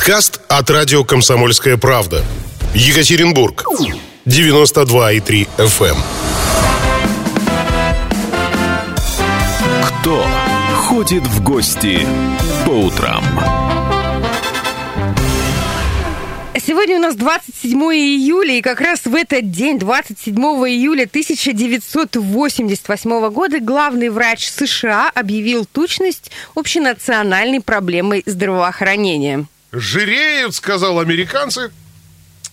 Подкаст от радио «Комсомольская правда». Екатеринбург. 92,3 FM. Эм. Кто ходит в гости по утрам? Сегодня у нас 27 июля, и как раз в этот день, 27 июля 1988 года, главный врач США объявил тучность общенациональной проблемой здравоохранения. Жиреют, сказал американцы,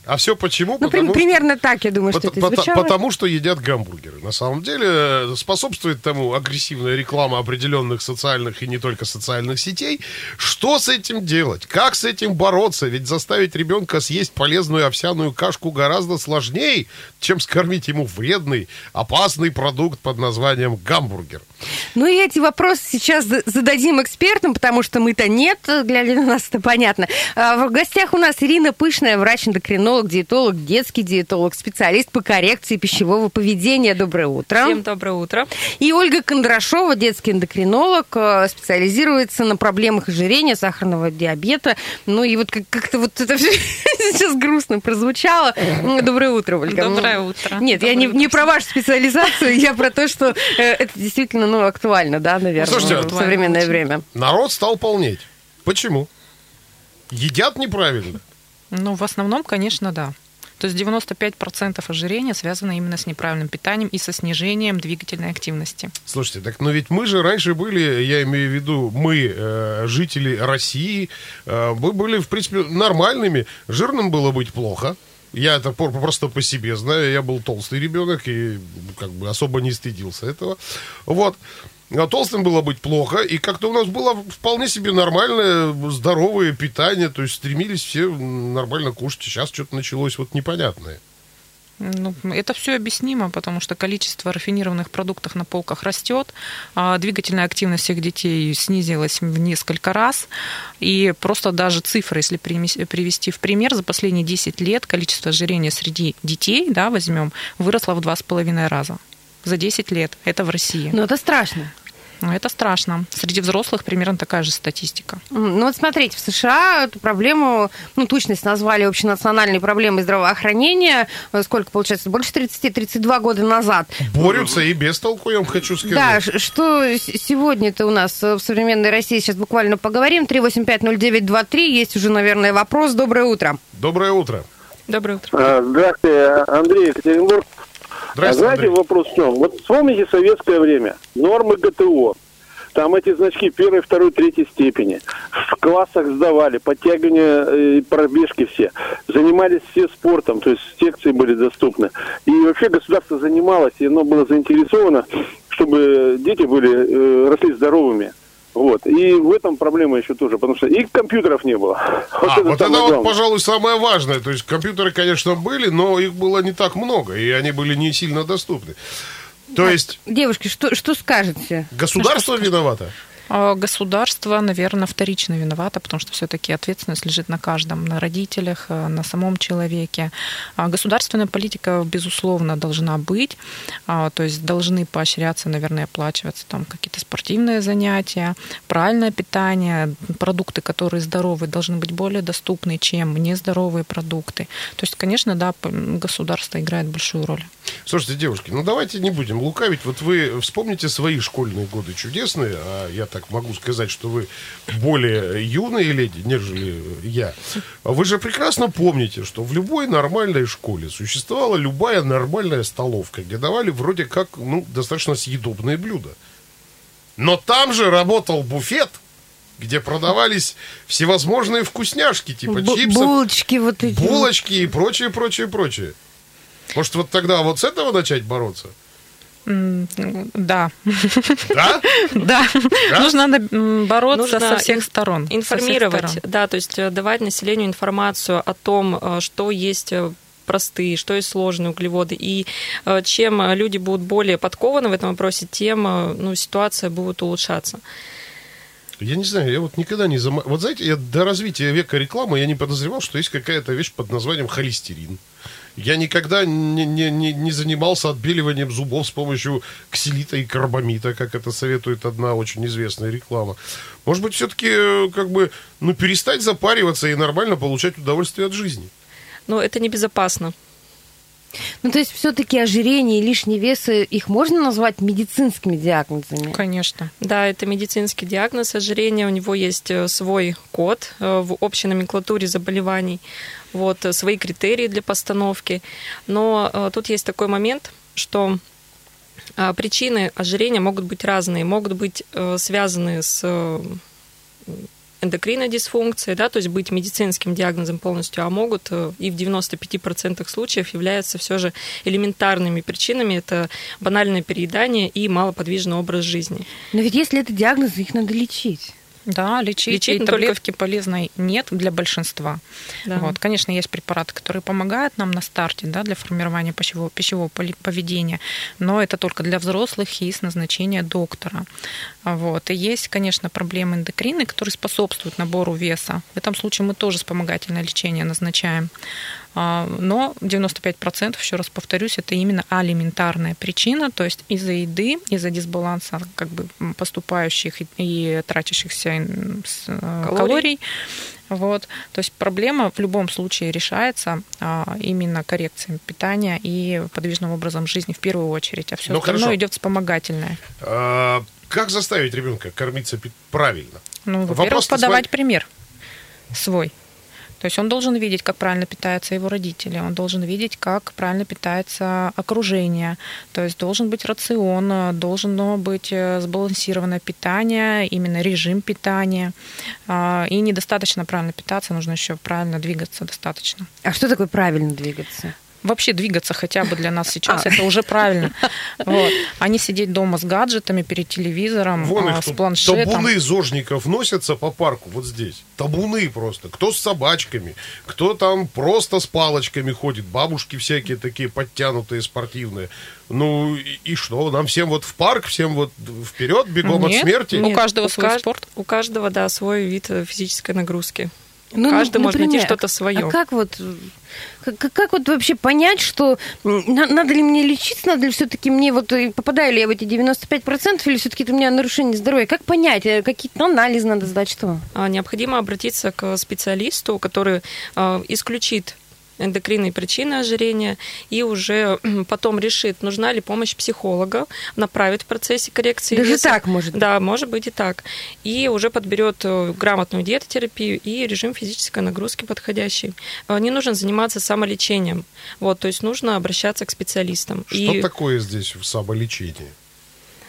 а все почему? Ну, потому, примерно так, я думаю, что это звучало. Потому что едят гамбургеры. На самом деле способствует тому агрессивная реклама определенных социальных и не только социальных сетей. Что с этим делать? Как с этим бороться? Ведь заставить ребенка съесть полезную овсяную кашку гораздо сложнее, чем скормить ему вредный, опасный продукт под названием гамбургер. Ну и эти вопросы сейчас зададим экспертам, потому что мы-то нет, глядя на нас, это понятно. А, в гостях у нас Ирина Пышная, врач-эндокринолог, диетолог, детский диетолог, специалист по коррекции пищевого поведения. Доброе утро. Всем доброе утро. И Ольга Кондрашова, детский эндокринолог, э, специализируется на проблемах ожирения, сахарного диабета. Ну и вот как-то вот это все сейчас грустно прозвучало. Доброе утро, Ольга. Доброе утро. Нет, доброе я не, не про вашу специализацию, я про то, что э, это действительно ну, актуально, да, наверное, Слушайте, в современное время. Народ стал полнеть. Почему? Едят неправильно? Ну, в основном, конечно, да. То есть 95% ожирения связано именно с неправильным питанием и со снижением двигательной активности. Слушайте, так но ведь мы же раньше были, я имею в виду, мы, э, жители России, э, мы были, в принципе, нормальными. Жирным было быть плохо. Я это просто по себе знаю. Я был толстый ребенок и как бы особо не стыдился этого. Вот. А толстым было быть плохо, и как-то у нас было вполне себе нормальное, здоровое питание, то есть стремились все нормально кушать. Сейчас что-то началось вот непонятное. Ну, это все объяснимо, потому что количество рафинированных продуктов на полках растет, а двигательная активность всех детей снизилась в несколько раз, и просто даже цифры, если привести в пример, за последние 10 лет количество ожирения среди детей, да, возьмем, выросло в 2,5 раза за 10 лет. Это в России. Ну, это страшно. Ну, это страшно. Среди взрослых примерно такая же статистика. Ну вот смотрите, в США эту проблему, ну тучность назвали общенациональной проблемой здравоохранения. Сколько получается? Больше 30-32 года назад. Борются и без толку, я вам хочу сказать. Да, что сегодня-то у нас в современной России, сейчас буквально поговорим. 3850923, есть уже, наверное, вопрос. Доброе утро. Доброе утро. Доброе утро. А, здравствуйте, Андрей Екатеринбург. А знаете, Андрей. вопрос в чем? Вот вспомните советское время, нормы ГТО. Там эти значки первой, второй, третьей степени. В классах сдавали, подтягивания, э, пробежки все. Занимались все спортом, то есть секции были доступны. И вообще государство занималось, и оно было заинтересовано, чтобы дети были, э, росли здоровыми. Вот. И в этом проблема еще тоже, потому что и компьютеров не было. Вот а, это, вот это вот, пожалуй, самое важное. То есть компьютеры, конечно, были, но их было не так много, и они были не сильно доступны. То так, есть... Девушки, что, что скажете? Государство что виновато? А, государство, наверное, вторично виновато, потому что все-таки ответственность лежит на каждом, на родителях, э, на самом человеке. А государственная политика, безусловно, должна быть, а, то есть должны поощряться, наверное, оплачиваться там какие-то спортивные занятия, правильное питание, продукты, которые здоровые, должны быть более доступны, чем нездоровые продукты. То есть, конечно, да, государство играет большую роль. Слушайте, девушки, ну давайте не будем лукавить. Вот вы вспомните свои школьные годы чудесные, а я так могу сказать, что вы более юные леди, нежели я. Вы же прекрасно помните, что в любой нормальной школе существовала любая нормальная столовка, где давали вроде как, ну, достаточно съедобные блюда. Но там же работал буфет, где продавались всевозможные вкусняшки, типа Б- чипсов, булочки, вот эти. булочки и прочее, прочее, прочее. Может, вот тогда вот с этого начать бороться? Да. Да? Да. Нужно надо бороться со всех сторон. Информировать, да, то есть э, давать населению информацию о том, э, что есть э, простые, что есть сложные углеводы. И чем люди будут более подкованы в этом вопросе, тем ну, ситуация будет улучшаться. Я не знаю, я вот никогда не зам... Вот знаете, я до развития века рекламы я не подозревал, что есть какая-то вещь под названием холестерин. Я никогда не, не, не, не занимался отбеливанием зубов с помощью ксилита и карбамита, как это советует одна очень известная реклама. Может быть, все-таки э, как бы, ну, перестать запариваться и нормально получать удовольствие от жизни. Но это небезопасно. Ну, то есть все-таки ожирение и лишний вес, э, их можно назвать медицинскими диагнозами? Конечно. Да, это медицинский диагноз ожирения. У него есть э, свой код в общей номенклатуре заболеваний вот, э, свои критерии для постановки. Но э, тут есть такой момент, что э, причины ожирения могут быть разные, могут быть связаны с эндокринной дисфункцией, да, то есть быть медицинским диагнозом полностью, а могут и в 95% случаев являются все же элементарными причинами. Это банальное переедание и малоподвижный образ жизни. Но ведь если это диагноз, их надо лечить. Да, лечить, лечить и таблетки только... полезной нет для большинства. Да. Вот, конечно, есть препараты, которые помогают нам на старте да, для формирования пищевого, пищевого поведения, но это только для взрослых и с назначения доктора. Вот. И есть, конечно, проблемы эндокрины, которые способствуют набору веса. В этом случае мы тоже вспомогательное лечение назначаем. А, но 95%, еще раз повторюсь, это именно алиментарная причина, то есть из-за еды, из-за дисбаланса как бы поступающих и тратящихся э, калорий. калорий вот. То есть проблема в любом случае решается а, именно коррекцией питания и подвижным образом жизни в первую очередь, а все ну, остальное хорошо. идет вспомогательное. А, как заставить ребенка кормиться правильно? Ну, во-первых, подавать свой... пример свой. То есть он должен видеть, как правильно питаются его родители, он должен видеть, как правильно питается окружение. То есть должен быть рацион, должно быть э, сбалансированное питание, именно режим питания. А, и недостаточно правильно питаться, нужно еще правильно двигаться достаточно. А что такое правильно двигаться? Вообще двигаться хотя бы для нас сейчас, а. это уже правильно. Вот. А не сидеть дома с гаджетами, перед телевизором, Вон а, с планшетом. Табуны зожников носятся по парку вот здесь. Табуны просто. Кто с собачками, кто там просто с палочками ходит. Бабушки всякие такие подтянутые, спортивные. Ну и, и что? Нам всем вот в парк, всем вот вперед, бегом Нет, от смерти? Нет, у каждого у свой кажд... спорт. У каждого, да, свой вид физической нагрузки. Ну, Каждый например, может найти что-то свое. А как вот, как, как вот вообще понять, что надо ли мне лечиться, надо ли все-таки мне вот попадаю ли я в эти 95% или все-таки это у меня нарушение здоровья? Как понять, э, какие-то анализы надо сдать, что? А, необходимо обратиться к специалисту, который исключит эндокринные причины ожирения и уже потом решит, нужна ли помощь психолога, направит в процессе коррекции Даже веса. так может быть? Да, может быть и так. И уже подберет э, грамотную диетотерапию и режим физической нагрузки подходящий. Э, не нужно заниматься самолечением. Вот, то есть нужно обращаться к специалистам. Что и... такое здесь в самолечении?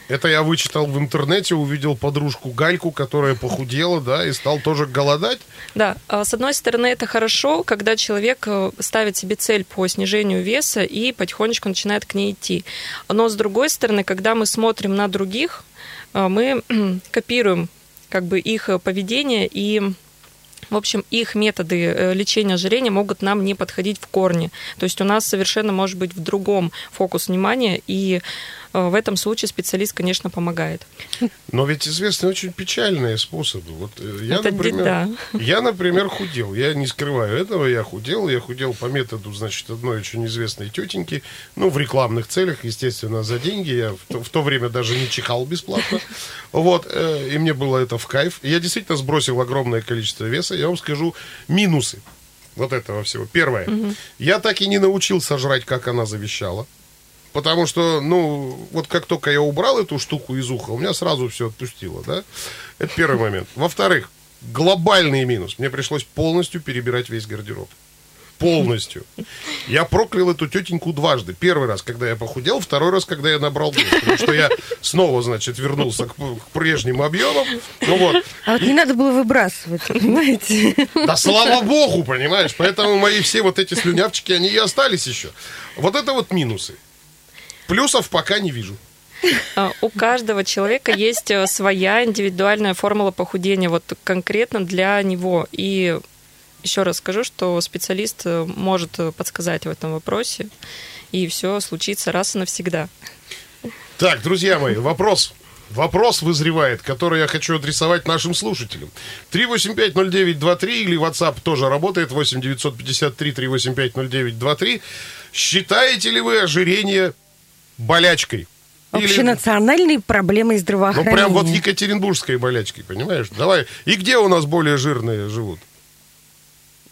Это я вычитал в интернете, увидел подружку Гальку, которая похудела, да, и стал тоже голодать. Да, а, с одной стороны, это хорошо, когда человек э, ставит себе цель по снижению веса и потихонечку начинает к ней идти. Но с другой стороны, когда мы смотрим на других, э, мы копируем как бы их поведение и в общем, их методы э, лечения ожирения могут нам не подходить в корне. То есть у нас совершенно может быть в другом фокус внимания, и Э, в этом случае специалист, конечно, помогает. Но ведь известны очень печальные способы. Вот э, я, Это например, да. я, например, худел. Я не скрываю этого, я худел. Я худел по методу, значит, одной очень известной тетеньки. Ну, в рекламных целях, естественно, за деньги. Я в то, в то время даже не чихал бесплатно. Вот. Э, и мне было это в кайф. Я действительно сбросил огромное количество веса. Я вам скажу минусы вот этого всего. Первое. Угу. Я так и не научился жрать, как она завещала. Потому что, ну, вот как только я убрал эту штуку из уха, у меня сразу все отпустило, да? Это первый момент. Во-вторых, глобальный минус. Мне пришлось полностью перебирать весь гардероб. Полностью. Я проклял эту тетеньку дважды. Первый раз, когда я похудел, второй раз, когда я набрал вес. Потому что я снова, значит, вернулся к, к прежним объемам. Ну вот. А вот не надо было выбрасывать, понимаете? Да слава богу, понимаешь? Поэтому мои все вот эти слюнявчики, они и остались еще. Вот это вот минусы. Плюсов пока не вижу. А, у каждого человека есть э, своя индивидуальная формула похудения, вот конкретно для него. И еще раз скажу, что специалист э, может э, подсказать в этом вопросе, и все случится раз и навсегда. Так, друзья мои, вопрос вопрос вызревает, который я хочу адресовать нашим слушателям. 3850923 или WhatsApp тоже работает, 8953 3850923. Считаете ли вы ожирение болячкой? Общенациональной проблемой здравоохранения. Ну, прям вот екатеринбургской болячкой, понимаешь? Давай. И где у нас более жирные живут?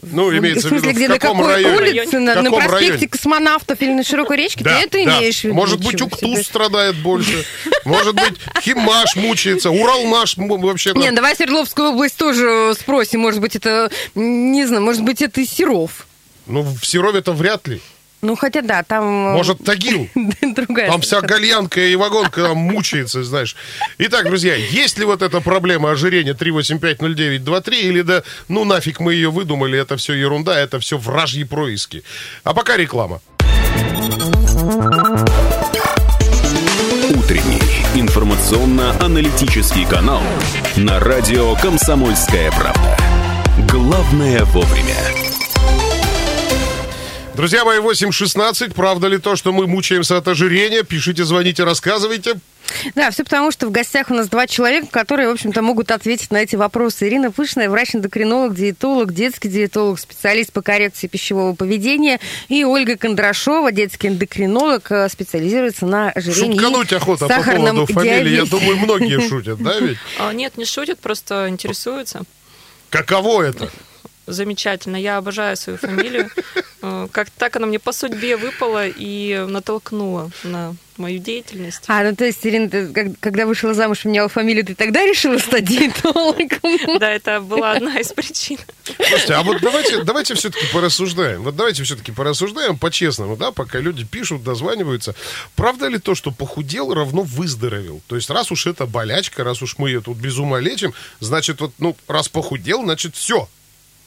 Ну, имеется в, смысле, в виду, где, в каком на районе? улице? На, на проспекте районе? космонавтов или на Широкой речке? Да, Ты это да. имеешь в виду? Может быть, Уктус страдает больше. Может быть, Химаш мучается. Урал наш вообще... Не, давай Свердловскую область тоже спросим. Может быть, это, не знаю, может быть, это Серов. Ну, в Серове-то вряд ли. Ну, хотя да, там... Э, Может, Тагил? Другая. Там вся гальянка и вагонка там мучается, знаешь. Итак, друзья, есть ли вот эта проблема ожирения 3850923 или да, ну нафиг мы ее выдумали, это все ерунда, это все вражьи происки. А пока реклама. Утренний информационно-аналитический канал на радио «Комсомольская правда». Главное вовремя. Друзья мои, 8.16. Правда ли то, что мы мучаемся от ожирения? Пишите, звоните, рассказывайте. Да, все потому, что в гостях у нас два человека, которые, в общем-то, могут ответить на эти вопросы. Ирина Пышная, врач-эндокринолог, диетолог, детский диетолог, специалист по коррекции пищевого поведения. И Ольга Кондрашова, детский эндокринолог, э, специализируется на ожирении Шуткануть охота по поводу фамилии. Я думаю, многие шутят, да ведь? А, нет, не шутят, просто интересуются. Каково это? Замечательно. Я обожаю свою фамилию. Э, как так она мне по судьбе выпала и натолкнула на мою деятельность. А, ну то есть, Ирина, ты, когда вышла замуж, меняла фамилию, ты тогда решила стать диетологом? Да, это была одна из причин. Слушайте, а вот давайте, давайте все-таки порассуждаем. Вот давайте все-таки порассуждаем по-честному, да, пока люди пишут, дозваниваются. Правда ли то, что похудел равно выздоровел? То есть, раз уж это болячка, раз уж мы ее тут без ума лечим, значит, вот, ну, раз похудел, значит, все,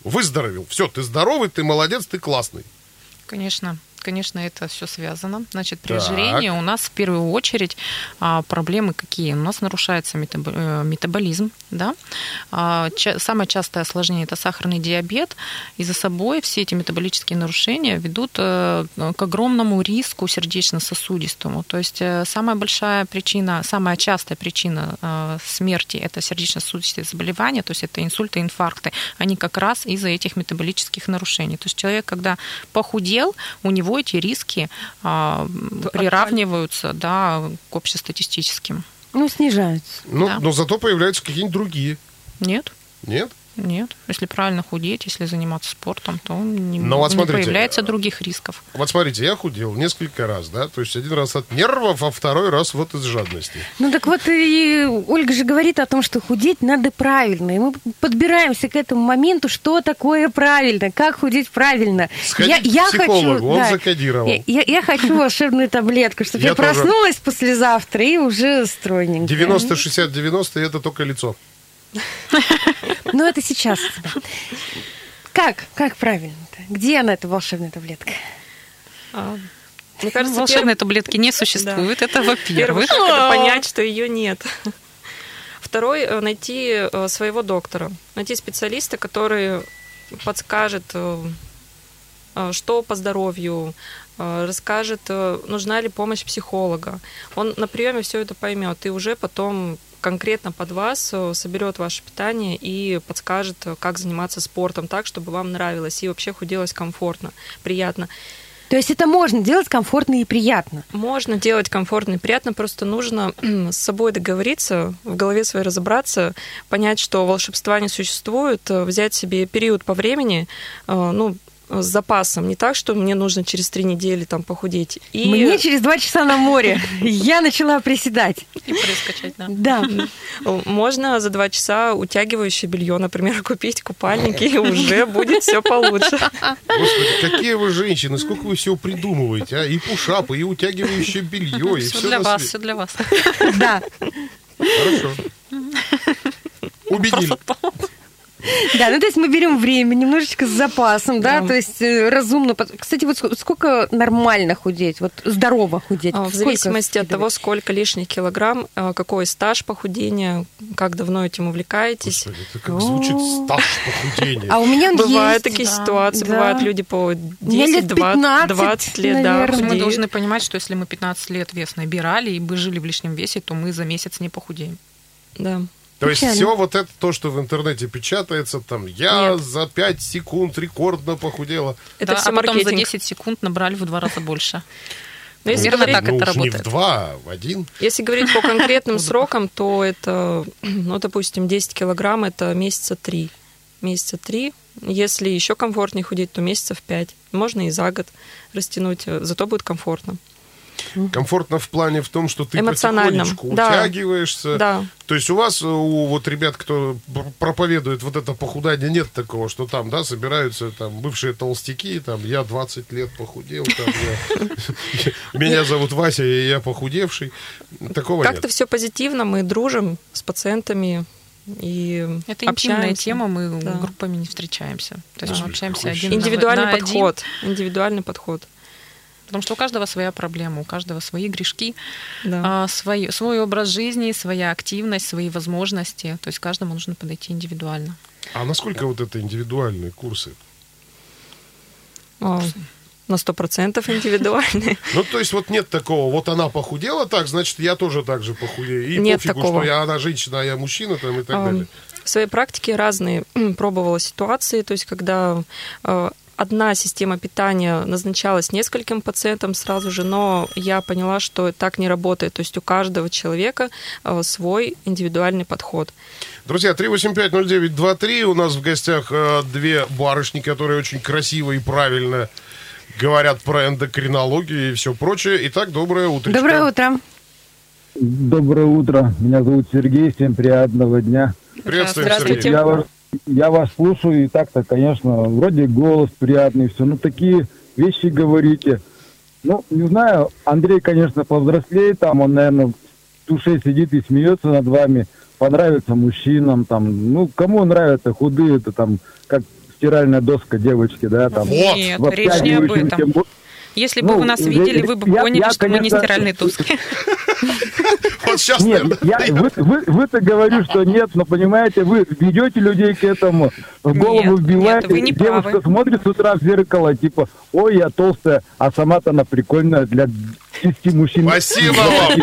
выздоровел. Все, ты здоровый, ты молодец, ты классный. Конечно конечно, это все связано. Значит, при так. ожирении у нас в первую очередь а, проблемы какие? У нас нарушается э, метаболизм, да. А, самое частое осложнение это сахарный диабет, и за собой все эти метаболические нарушения ведут э, к огромному риску сердечно-сосудистому. То есть э, самая большая причина, самая частая причина смерти это сердечно-сосудистые заболевания, то есть это инсульты, инфаркты. Они как раз из-за этих метаболических нарушений. То есть человек, когда похудел, у него него эти риски а, приравниваются да, к общестатистическим. Ну, снижаются. Ну, да. но зато появляются какие-нибудь другие. Нет. Нет? Нет. Если правильно худеть, если заниматься спортом, то не, Но вот смотрите, не появляется других рисков. Вот смотрите, я худел несколько раз, да, то есть один раз от нервов, а второй раз вот из жадности. Ну так вот и Ольга же говорит о том, что худеть надо правильно, и мы подбираемся к этому моменту, что такое правильно, как худеть правильно. Сходить я, я к психологу, хочу, он да, закодировал. Я, я, я хочу волшебную таблетку, чтобы я, я проснулась послезавтра и уже стройненькая. 90-60-90 это только лицо. Ну, это сейчас. Как? Как правильно-то? Где она, эта волшебная таблетка? А, мне кажется, волшебной таблетки не существует. Это во-первых. Это понять, что ее нет. Второй э, найти э, своего доктора, найти специалиста, который подскажет, э, что по здоровью, расскажет, нужна ли помощь психолога. Он на приеме все это поймет и уже потом конкретно под вас э, соберет ваше питание и подскажет, э, как заниматься спортом так, чтобы вам нравилось и вообще худелось комфортно, приятно. То есть это можно делать комфортно и приятно? Можно делать комфортно и приятно, просто нужно с собой договориться, в голове своей разобраться, понять, что волшебства не существует, э, взять себе период по времени, ну, с запасом. Не так, что мне нужно через три недели там похудеть. И... Мне через два часа на море. Я начала приседать. И прыскачать, да. Да. Можно за два часа утягивающее белье, например, купить, купальники, и уже будет все получше. Господи, какие вы женщины, сколько вы всего придумываете, а? И пушапы, и утягивающее белье, и все для вас, все для вас. Да. Хорошо. Убедили. Да, ну то есть мы берем время немножечко с запасом, да, то есть э, разумно. Кстати, вот сколько нормально худеть, вот здорово худеть? А, в зависимости от того, сколько лишних килограмм, э, какой стаж похудения, как давно этим увлекаетесь. Господи, это как звучит стаж похудения. А у меня Бывают такие ситуации, бывают люди по 10, 20 лет, да. Мы должны понимать, что если мы 15 лет вес набирали и бы жили в лишнем весе, то мы за месяц не похудеем. Да. То есть все вот это то, что в интернете печатается, там я Нет. за 5 секунд рекордно похудела. Это да, все а потом маркетинг. за 10 секунд набрали в два раза больше. Но если Верно, говорить, так ну, это работает. Не в два, а в один. Если говорить по конкретным срокам, то это, ну, допустим, 10 килограмм это месяца три. Месяца три. Если еще комфортнее худеть, то месяцев пять. Можно и за год растянуть, зато будет комфортно. Комфортно в плане в том, что ты потихонечку да. утягиваешься. Да. То есть у вас, у вот ребят, кто проповедует вот это похудание, нет такого, что там, да, собираются там бывшие толстяки, там, я 20 лет похудел, там, меня зовут Вася, и я похудевший. Такого Как-то все позитивно, мы дружим с пациентами, и это интимная тема, мы да. группами не встречаемся. То есть да. мы общаемся один Индивидуальный на подход. Один. Индивидуальный подход. Потому что у каждого своя проблема, у каждого свои грешки, да. свой, свой образ жизни, своя активность, свои возможности. То есть каждому нужно подойти индивидуально. А насколько вот это индивидуальные курсы? О, на сто процентов индивидуальные. Ну, то есть вот нет такого, вот она похудела так, значит, я тоже так же похудею. И нет пофигу, такого. что я, она женщина, а я мужчина там, и так а, далее. В своей практике разные пробовала ситуации, то есть когда а, одна система питания назначалась нескольким пациентам сразу же, но я поняла, что так не работает. То есть у каждого человека э, свой индивидуальный подход. Друзья, 3850923. У нас в гостях э, две барышни, которые очень красиво и правильно говорят про эндокринологию и все прочее. Итак, доброе утро. Доброе утро. Доброе утро. Меня зовут Сергей. Всем приятного дня. Приветствуем, Сергей. Я вас я вас слушаю, и так-то, конечно, вроде голос приятный, все, ну такие вещи говорите. Ну, не знаю, Андрей, конечно, повзрослеет, там он, наверное, в душе сидит и смеется над вами, понравится мужчинам, там, ну, кому нравятся худые, это там, как стиральная доска девочки, да, там. Нет, речь не об этом. Тем, если бы ну, вы нас видели, вы бы я, поняли, я, что конечно... мы не стиральные доски. Вот сейчас, нет, я, вы, вы, вы-то говорю, что нет, но понимаете, вы ведете людей к этому, в голову нет, вбиваете, нет, вы не девушка правы. смотрит с утра в зеркало, типа, ой, я толстая, а сама-то она прикольная для 10 мужчин. Спасибо вам.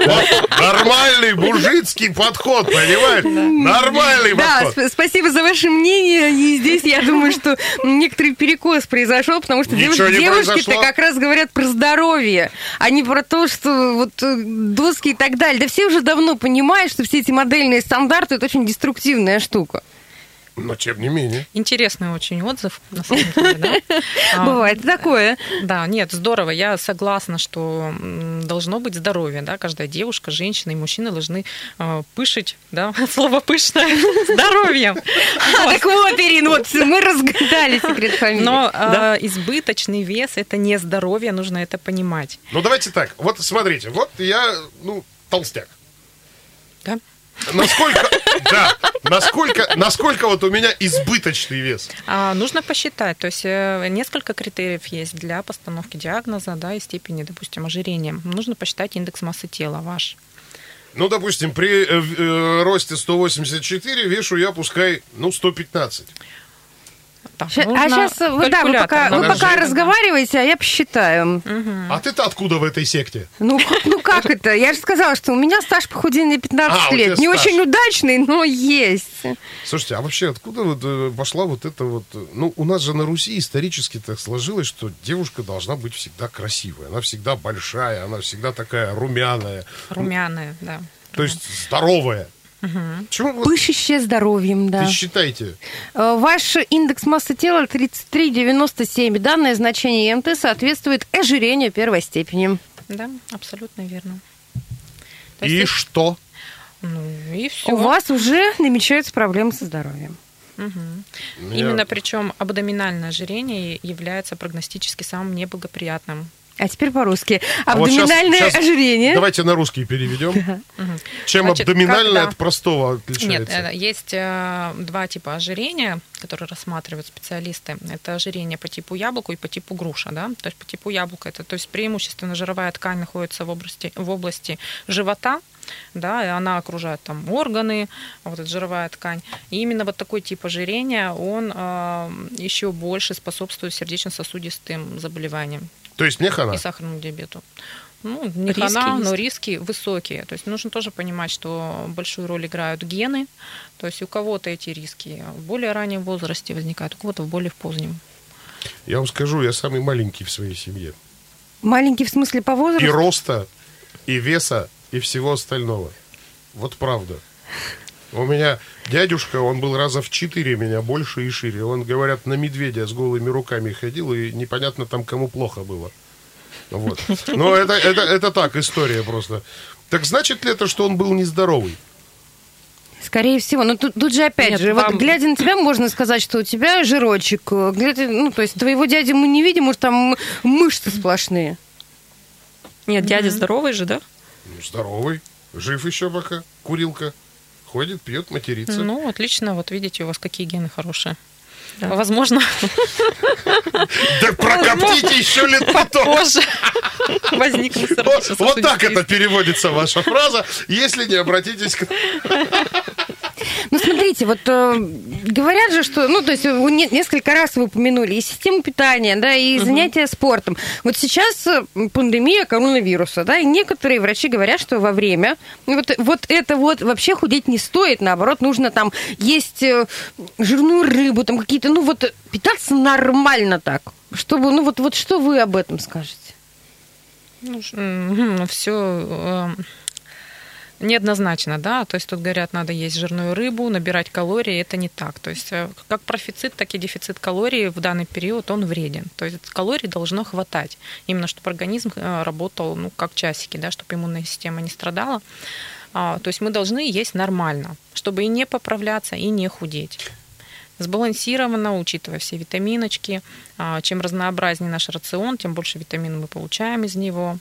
Нормальный мужицкий подход, понимаешь? Нормальный подход. Да, спасибо за ваше мнение. И здесь я думаю, что некоторый перекос произошел, потому что девушки-то как раз говорят про здоровье, а не про то, что вот э, доски и так далее. Да все уже давно понимают, что все эти модельные стандарты это очень деструктивная штука. Но тем не менее. Интересный очень отзыв, на самом деле, да? А, Бывает такое. Да, нет, здорово. Я согласна, что должно быть здоровье, да, каждая девушка, женщина и мужчина должны э, пышить, да, слово пышное, здоровьем. А, так вот, Ирина, вот мы разгадали секрет фамилии. Но а, избыточный вес – это не здоровье, нужно это понимать. Ну, давайте так. Вот смотрите, вот я, ну, толстяк. Да? Насколько, да, насколько, насколько вот у меня избыточный вес? А, нужно посчитать. То есть э, несколько критериев есть для постановки диагноза да, и степени, допустим, ожирения. Нужно посчитать индекс массы тела ваш. Ну, допустим, при э, э, росте 184 вешу я пускай, ну, 115. Так, Ща, а сейчас вы, да, вы пока, вы пока разговариваете, а я посчитаю. Угу. А ты-то откуда в этой секте? Ну, ну как это? Я же сказала, что у меня стаж похудения 15 а, лет. Не стаж. очень удачный, но есть. Слушайте, а вообще откуда вот э, пошла вот эта вот... Ну, у нас же на Руси исторически так сложилось, что девушка должна быть всегда красивая. Она всегда большая, она всегда такая румяная. Румяная, да. То есть здоровая. Угу. Чего Пышущее здоровьем, да. Вы считайте. Э, ваш индекс массы тела 33,97. Данное значение МТ соответствует ожирению первой степени. Да, абсолютно верно. То и что? Ну, и все. У вас уже намечаются проблемы со здоровьем. Угу. Я... Именно причем абдоминальное ожирение является прогностически самым неблагоприятным А теперь по-русски. Абдоминальное а вот сейчас, ожирение. Давайте на русский переведем. Чем Значит, абдоминальное когда... от простого отличается? Нет, есть э, два типа ожирения, которые рассматривают специалисты. Это ожирение по типу яблоку и по типу груша. Да? То есть по типу яблока это то есть преимущественно жировая ткань находится в области, в области живота, да, и она окружает там органы, вот эта жировая ткань. И именно вот такой тип ожирения, он э, еще больше способствует сердечно-сосудистым заболеваниям. То есть мне хана? И сахарному диабету. Ну, не риски хана, есть. но риски высокие. То есть нужно тоже понимать, что большую роль играют гены. То есть у кого-то эти риски в более раннем возрасте возникают, у кого-то в более позднем. Я вам скажу, я самый маленький в своей семье. Маленький в смысле по возрасту? И роста, и веса, и всего остального. Вот правда. У меня дядюшка, он был раза в четыре меня больше и шире. Он, говорят, на медведя с голыми руками ходил, и непонятно там, кому плохо было. Вот. Но это, это, это так, история просто. Так значит ли это, что он был нездоровый? Скорее всего. Но тут, тут же опять Нет, же, вам... вот глядя на тебя, можно сказать, что у тебя жирочек. Глядя, ну, то есть твоего дяди мы не видим, может, там мышцы сплошные. Нет, дядя mm-hmm. здоровый же, да? Ну, здоровый. Жив еще пока. Курилка. Ходит, пьет, матерится. Ну, отлично. Вот видите, у вас какие гены хорошие. Да. Возможно. Да прокоптите еще лет потом. Позже возникнет Вот так это переводится ваша фраза, если не обратитесь к... Ну, смотрите, вот э, говорят же, что, ну, то есть вы не, несколько раз вы упомянули и систему питания, да, и угу. занятия спортом. Вот сейчас э, пандемия коронавируса, да, и некоторые врачи говорят, что во время вот, вот это вот вообще худеть не стоит, наоборот, нужно там есть э, жирную рыбу, там какие-то, ну, вот питаться нормально так, чтобы, ну, вот, вот что вы об этом скажете? Ну, все неоднозначно, да, то есть тут говорят, надо есть жирную рыбу, набирать калории, это не так. То есть э, как профицит, так и дефицит калорий в данный период, он вреден. То есть калорий должно хватать, именно чтобы организм э, работал, ну, как часики, да, чтобы иммунная система не страдала. А, то есть мы должны есть нормально, чтобы и не поправляться, и не худеть сбалансированно, учитывая все витаминочки. А, чем разнообразнее наш рацион, тем больше витаминов мы получаем из него.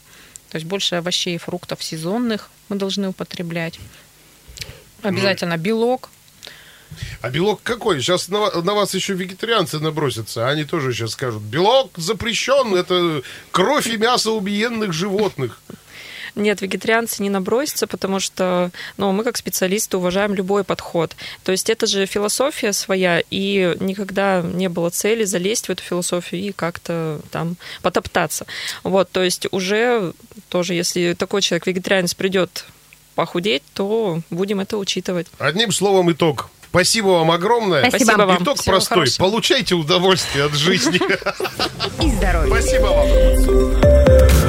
То есть больше овощей и фруктов сезонных мы должны употреблять. Обязательно белок. А белок какой? Сейчас на, на вас еще вегетарианцы набросятся. Они тоже сейчас скажут, белок запрещен, это кровь и мясо убиенных животных. Нет, вегетарианцы не набросятся, потому что ну, мы как специалисты уважаем любой подход. То есть это же философия своя, и никогда не было цели залезть в эту философию и как-то там потоптаться. Вот, то есть уже тоже, если такой человек, вегетарианец, придет похудеть, то будем это учитывать. Одним словом, итог. Спасибо вам огромное. Спасибо, Спасибо вам. Итог Всего простой. Хорошего. Получайте удовольствие от жизни. И здоровья. Спасибо вам.